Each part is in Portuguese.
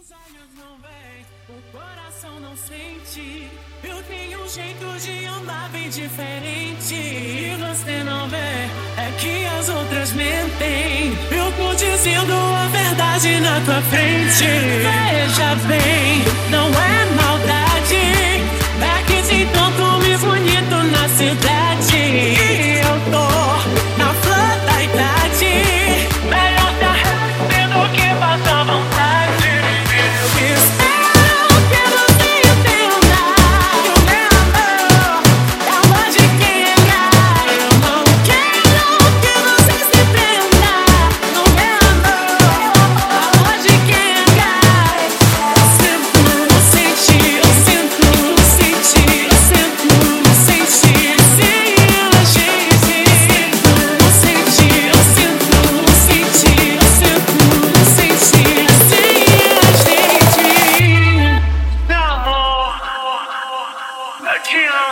os olhos não veem, o coração não sente. Eu tenho um jeito de andar bem diferente. E você não vê, é que as outras mentem. Eu tô dizendo a verdade na tua frente. Veja bem, não é maldade. É que tem tanto homem bonito na cidade.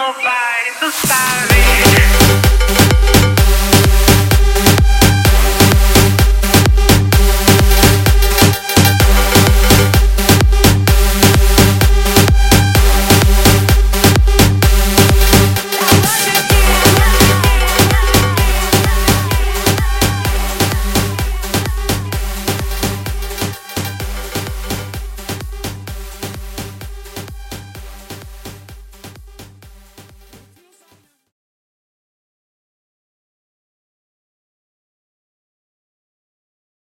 Amo, pai, tu sabe.